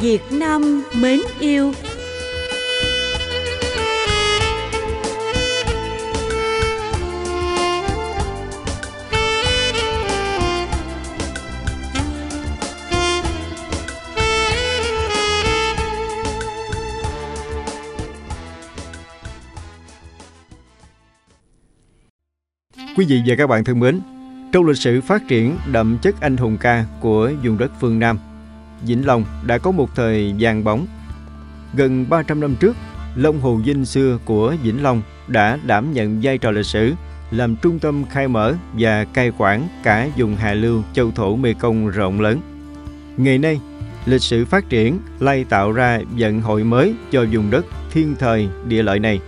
Việt Nam mến yêu. Quý vị và các bạn thân mến, trong lịch sử phát triển đậm chất anh hùng ca của vùng đất phương Nam, Vĩnh Long đã có một thời vàng bóng. Gần 300 năm trước, Long Hồ Dinh xưa của Vĩnh Long đã đảm nhận vai trò lịch sử, làm trung tâm khai mở và cai quản cả vùng hạ lưu châu thổ Mê Công rộng lớn. Ngày nay, lịch sử phát triển lay tạo ra vận hội mới cho vùng đất thiên thời địa lợi này.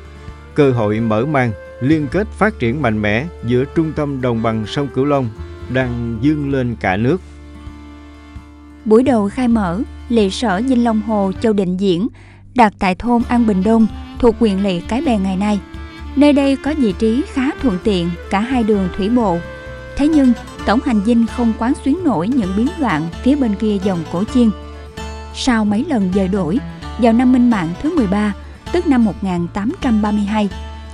Cơ hội mở mang liên kết phát triển mạnh mẽ giữa trung tâm đồng bằng sông Cửu Long đang dương lên cả nước. Buổi đầu khai mở, lệ sở dinh Long Hồ Châu Định Diễn đặt tại thôn An Bình Đông thuộc huyện lỵ Cái Bè ngày nay. Nơi đây có vị trí khá thuận tiện cả hai đường thủy bộ. Thế nhưng, tổng hành dinh không quán xuyến nổi những biến loạn phía bên kia dòng cổ chiên. Sau mấy lần dời đổi, vào năm Minh Mạng thứ 13, tức năm 1832,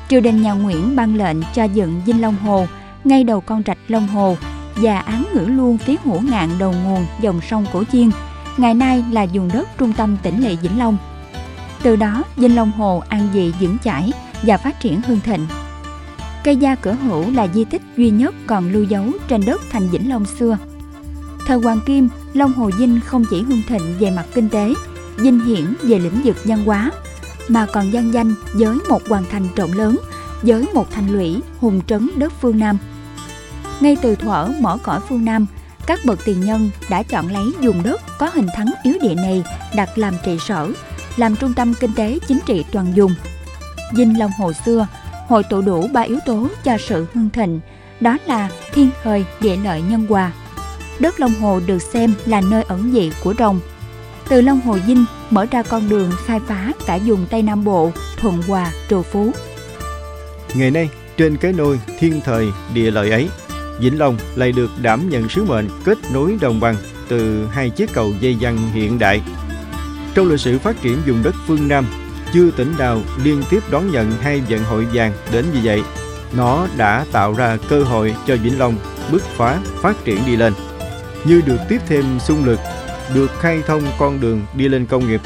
triều đình nhà Nguyễn ban lệnh cho dựng Dinh Long Hồ ngay đầu con rạch Long Hồ và án ngữ luôn phía hữu ngạn đầu nguồn dòng sông Cổ Chiên, ngày nay là vùng đất trung tâm tỉnh Lệ Vĩnh Long. Từ đó, Dinh Long Hồ an dị dưỡng chãi và phát triển hương thịnh. Cây gia cửa hữu là di tích duy nhất còn lưu dấu trên đất thành Vĩnh Long xưa. Thời Hoàng Kim, Long Hồ Vinh không chỉ hương thịnh về mặt kinh tế, dinh hiển về lĩnh vực văn hóa, mà còn gian danh với một hoàng thành rộng lớn, với một thành lũy hùng trấn đất phương Nam. Ngay từ thuở mỏ cõi phương Nam, các bậc tiền nhân đã chọn lấy vùng đất có hình thắng yếu địa này đặt làm trị sở, làm trung tâm kinh tế chính trị toàn dùng. Dinh Long Hồ xưa hội tụ đủ ba yếu tố cho sự hưng thịnh, đó là thiên thời, địa lợi, nhân hòa. Đất Long Hồ được xem là nơi ẩn dị của rồng. Từ Long Hồ Dinh mở ra con đường khai phá cả vùng Tây Nam Bộ, thuận hòa, trù phú. Ngày nay, trên cái nôi thiên thời địa lợi ấy, Vĩnh Long lại được đảm nhận sứ mệnh kết nối đồng bằng từ hai chiếc cầu dây dăng hiện đại. Trong lịch sử phát triển vùng đất phương Nam, chưa tỉnh nào liên tiếp đón nhận hai vận hội vàng đến như vậy. Nó đã tạo ra cơ hội cho Vĩnh Long bứt phá phát triển đi lên. Như được tiếp thêm xung lực, được khai thông con đường đi lên công nghiệp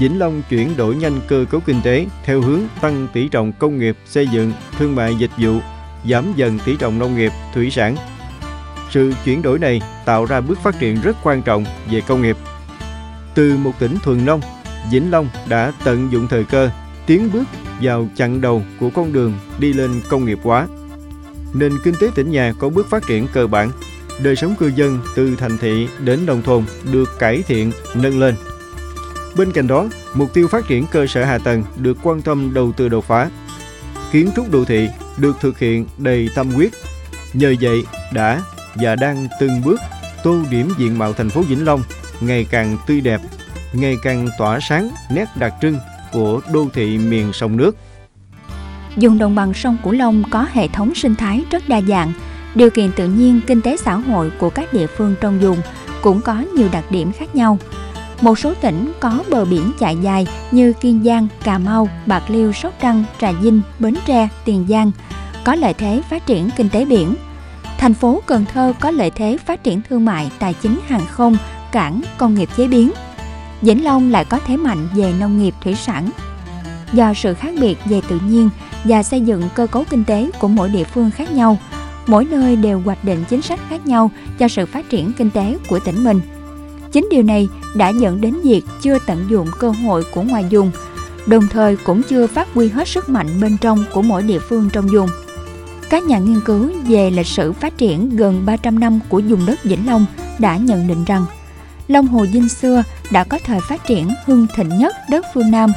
Vĩnh Long chuyển đổi nhanh cơ cấu kinh tế theo hướng tăng tỷ trọng công nghiệp, xây dựng, thương mại dịch vụ, giảm dần tỷ trọng nông nghiệp, thủy sản. Sự chuyển đổi này tạo ra bước phát triển rất quan trọng về công nghiệp. Từ một tỉnh thuần nông, Vĩnh Long đã tận dụng thời cơ, tiến bước vào chặng đầu của con đường đi lên công nghiệp hóa. Nền kinh tế tỉnh nhà có bước phát triển cơ bản, đời sống cư dân từ thành thị đến nông thôn được cải thiện, nâng lên Bên cạnh đó, mục tiêu phát triển cơ sở hạ tầng được quan tâm đầu tư đột phá. Kiến trúc đô thị được thực hiện đầy tâm huyết. Nhờ vậy đã và đang từng bước tô điểm diện mạo thành phố Vĩnh Long ngày càng tươi đẹp, ngày càng tỏa sáng nét đặc trưng của đô thị miền sông nước. Dùng đồng bằng sông Cửu Long có hệ thống sinh thái rất đa dạng, điều kiện tự nhiên, kinh tế xã hội của các địa phương trong vùng cũng có nhiều đặc điểm khác nhau – một số tỉnh có bờ biển chạy dài như Kiên Giang, Cà Mau, Bạc Liêu, Sóc Trăng, Trà Vinh, Bến Tre, Tiền Giang có lợi thế phát triển kinh tế biển. Thành phố Cần Thơ có lợi thế phát triển thương mại, tài chính hàng không, cảng, công nghiệp chế biến. Vĩnh Long lại có thế mạnh về nông nghiệp thủy sản. Do sự khác biệt về tự nhiên và xây dựng cơ cấu kinh tế của mỗi địa phương khác nhau, mỗi nơi đều hoạch định chính sách khác nhau cho sự phát triển kinh tế của tỉnh mình – Chính điều này đã dẫn đến việc chưa tận dụng cơ hội của ngoài dùng, đồng thời cũng chưa phát huy hết sức mạnh bên trong của mỗi địa phương trong vùng. Các nhà nghiên cứu về lịch sử phát triển gần 300 năm của vùng đất Vĩnh Long đã nhận định rằng Long Hồ Dinh xưa đã có thời phát triển hưng thịnh nhất đất phương Nam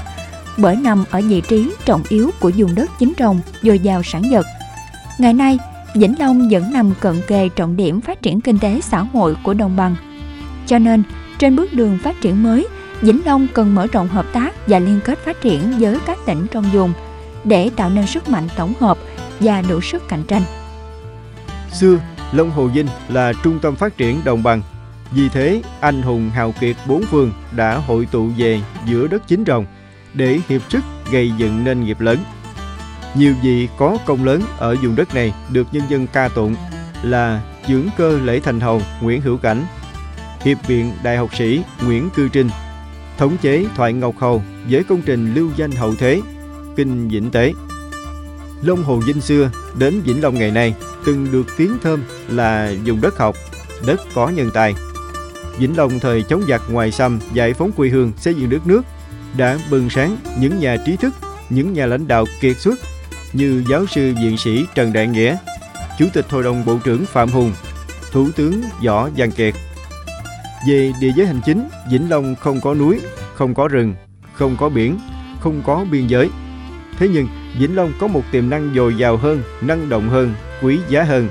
bởi nằm ở vị trí trọng yếu của vùng đất chính trồng dồi dào sản vật. Ngày nay, Vĩnh Long vẫn nằm cận kề trọng điểm phát triển kinh tế xã hội của đồng bằng cho nên, trên bước đường phát triển mới, Vĩnh Long cần mở rộng hợp tác và liên kết phát triển với các tỉnh trong vùng để tạo nên sức mạnh tổng hợp và đủ sức cạnh tranh. Xưa, Long Hồ Vinh là trung tâm phát triển đồng bằng. Vì thế, anh hùng hào kiệt bốn phương đã hội tụ về giữa đất chính rồng để hiệp sức gây dựng nên nghiệp lớn. Nhiều vị có công lớn ở vùng đất này được nhân dân ca tụng là dưỡng cơ lễ thành hầu Nguyễn Hữu Cảnh, hiệp viện đại học sĩ Nguyễn Cư Trinh, thống chế Thoại Ngọc Hầu với công trình lưu danh hậu thế, kinh Vĩnh Tế. Long Hồ Vinh xưa đến Vĩnh Long ngày nay từng được tiếng thơm là dùng đất học, đất có nhân tài. Vĩnh Long thời chống giặc ngoài xâm giải phóng quê hương xây dựng đất nước đã bừng sáng những nhà trí thức, những nhà lãnh đạo kiệt xuất như giáo sư viện sĩ Trần Đại Nghĩa, Chủ tịch Hội đồng Bộ trưởng Phạm Hùng, Thủ tướng Võ Văn Kiệt. Về địa giới hành chính, Vĩnh Long không có núi, không có rừng, không có biển, không có biên giới. Thế nhưng, Vĩnh Long có một tiềm năng dồi dào hơn, năng động hơn, quý giá hơn.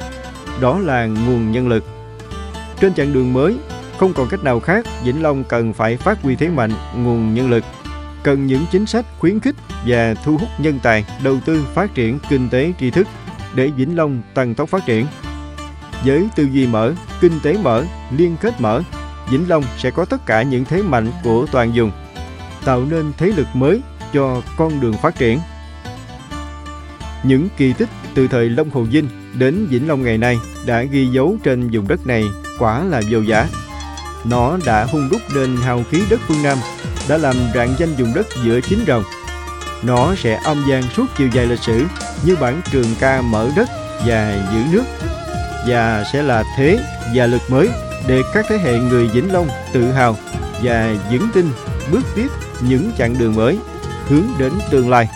Đó là nguồn nhân lực. Trên chặng đường mới, không còn cách nào khác, Vĩnh Long cần phải phát huy thế mạnh nguồn nhân lực cần những chính sách khuyến khích và thu hút nhân tài đầu tư phát triển kinh tế tri thức để Vĩnh Long tăng tốc phát triển. Với tư duy mở, kinh tế mở, liên kết mở, Vĩnh Long sẽ có tất cả những thế mạnh của toàn vùng, tạo nên thế lực mới cho con đường phát triển. Những kỳ tích từ thời Long Hồ Vinh đến Vĩnh Long ngày nay đã ghi dấu trên vùng đất này quả là vô giá. Nó đã hung đúc nên hào khí đất phương Nam, đã làm rạng danh vùng đất giữa chín rồng. Nó sẽ âm gian suốt chiều dài lịch sử như bản trường ca mở đất và giữ nước và sẽ là thế và lực mới để các thế hệ người Vĩnh Long tự hào và vững tin bước tiếp những chặng đường mới hướng đến tương lai.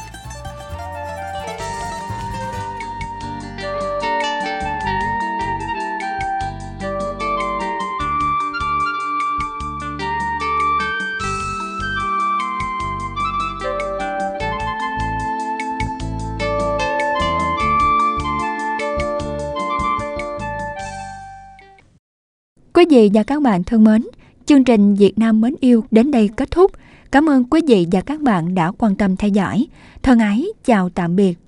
Quý vị và các bạn thân mến, chương trình Việt Nam mến yêu đến đây kết thúc. Cảm ơn quý vị và các bạn đã quan tâm theo dõi. Thân ái, chào tạm biệt.